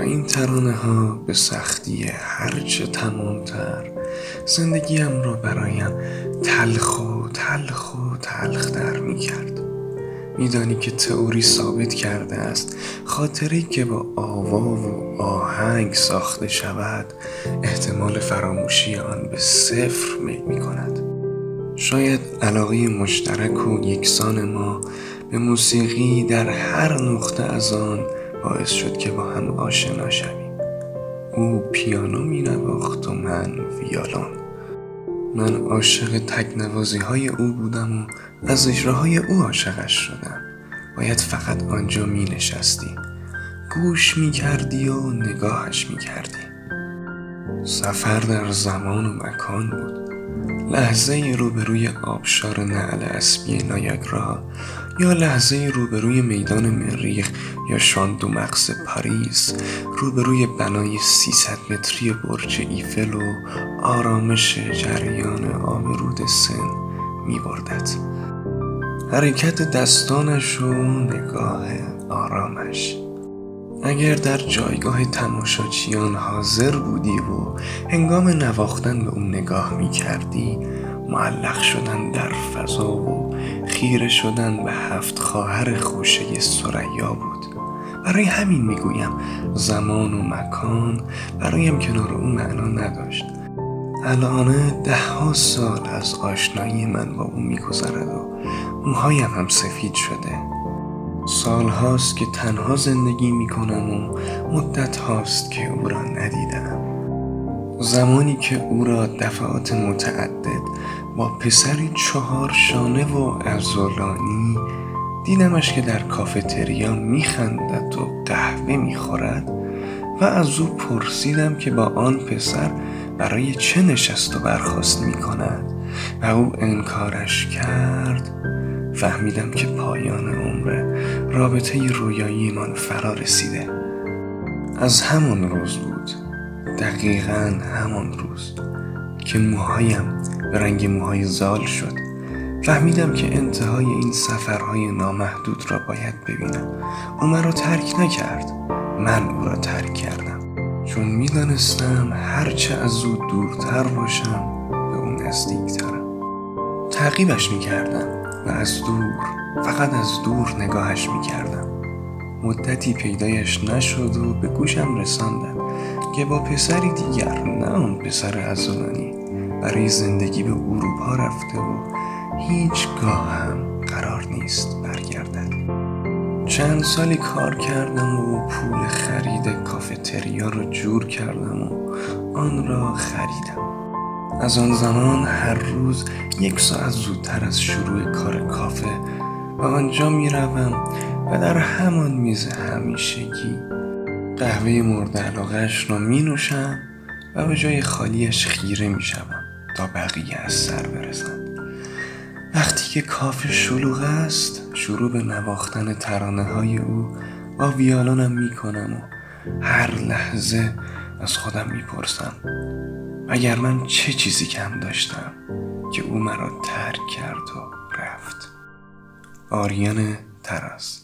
این ترانه ها به سختی هرچه تمامتر. زندگیم را برایم تلخ و تلخ و تلختر می کرد. میدانی که تئوری ثابت کرده است. خاطری که با آوا و آهنگ ساخته شود احتمال فراموشی آن به صفر میل می کند. شاید علاقه مشترک و یکسان ما به موسیقی در هر نقطه از آن باعث شد که با هم آشنا شویم. او پیانو می نواخت و من ویالون من عاشق تکنوازی های او بودم و از اجراهای او عاشقش شدم. باید فقط آنجا می نشستی گوش می کردی و نگاهش می کردی سفر در زمان و مکان بود. لحظه روبروی آبشار نعل اسبی نایاگرا یا لحظه روبروی میدان مریخ یا شاندو مقص پاریس روبروی بنای 300 متری برج ایفل و آرامش جریان آب رود سن می بردد. حرکت دستانش و نگاه آرامش اگر در جایگاه تماشاچیان حاضر بودی و هنگام نواختن به اون نگاه می کردی معلق شدن در فضا و خیره شدن به هفت خواهر خوشه سریا بود. برای همین می‌گویم زمان و مکان برایم کنار او معنا نداشت. الان ده ها سال از آشنایی من با او میگذرد و موهایم هم سفید شده. سال هاست که تنها زندگی می کنم و مدت هاست که او را ندیدم. زمانی که او را دفعات متعدد با پسری چهار شانه و ازولانی دیدمش که در کافتریا میخندد و قهوه می‌خورد و از او پرسیدم که با آن پسر برای چه نشست و برخواست می‌کند و او انکارش کرد. فهمیدم که پایان عمر رابطه رویاییمان فرا رسیده. از همان روز بود. دقیقا همان روز که موهایم به رنگ موهای زال شد. فهمیدم که انتهای این سفرهای نامحدود را باید ببینم. او مرا ترک نکرد. من او را ترک کردم. چون می‌دانستم هرچه از او دورتر باشم به او نزدیکترم. تعقیبش می‌کردم و از دور فقط از دور نگاهش می‌کردم. مدتی پیدایش نشد و به گوشم رساندم که با پسری دیگر نه آن پسر ازولانی برای زندگی به اروپا رفته و هیچگاه هم قرار نیست برگردد. چند سالی کار کردم و پول خرید کافتریا را جور کردم و آن را خریدم. از آن زمان هر روز یک ساعت زودتر از شروع کار کافه به آنجا می روم و در همان میز همیشگی. قهوه مورد علاقهش را می نوشم و به جای خالیش خیره می شوم تا بقیه از سر برسند. وقتی که کافه شلوغ است شروع به نواختن ترانه های او با ویالونم می کنم و هر لحظه از خودم می‌پرسم اگر من چه چیزی کم داشتم که او مرا ترک کرد و رفت؟ آریان تراس